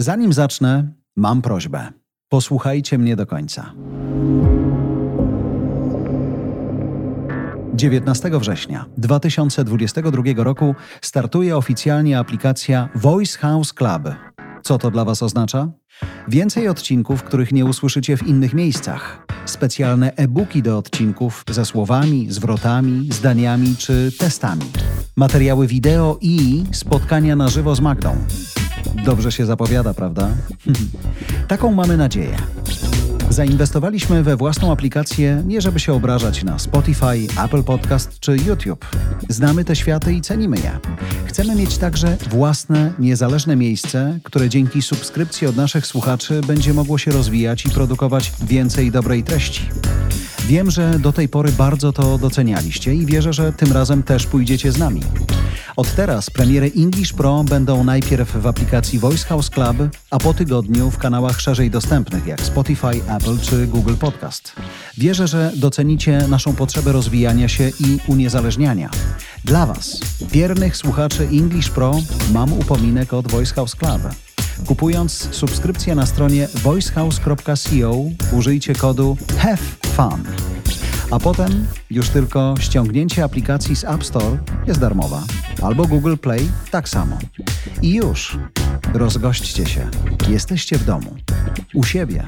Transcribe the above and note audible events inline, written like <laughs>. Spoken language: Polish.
Zanim zacznę, mam prośbę. Posłuchajcie mnie do końca. 19 września 2022 roku startuje oficjalnie aplikacja Voice House Club. Co to dla Was oznacza? Więcej odcinków, których nie usłyszycie w innych miejscach. Specjalne e-booki do odcinków ze słowami, zwrotami, zdaniami czy testami. Materiały wideo i spotkania na żywo z Magdą. Dobrze się zapowiada, prawda? <laughs> Taką mamy nadzieję. Zainwestowaliśmy we własną aplikację, nie żeby się obrażać na Spotify, Apple Podcast czy YouTube. Znamy te światy i cenimy je. Chcemy mieć także własne, niezależne miejsce, które dzięki subskrypcji od naszych słuchaczy będzie mogło się rozwijać i produkować więcej dobrej treści. Wiem, że do tej pory bardzo to docenialiście i wierzę, że tym razem też pójdziecie z nami. Od teraz premiery English Pro będą najpierw w aplikacji Voice House Club, a po tygodniu w kanałach szerzej dostępnych jak Spotify, Apple czy Google Podcast. Wierzę, że docenicie naszą potrzebę rozwijania się i uniezależniania. Dla Was, wiernych słuchaczy English Pro, mam upominek od Voice House Club. Kupując subskrypcję na stronie voicehouse.co użyjcie kodu HAVEFUN. A potem już tylko ściągnięcie aplikacji z App Store jest darmowa, albo Google Play tak samo. I już, rozgośćcie się, jesteście w domu, u siebie.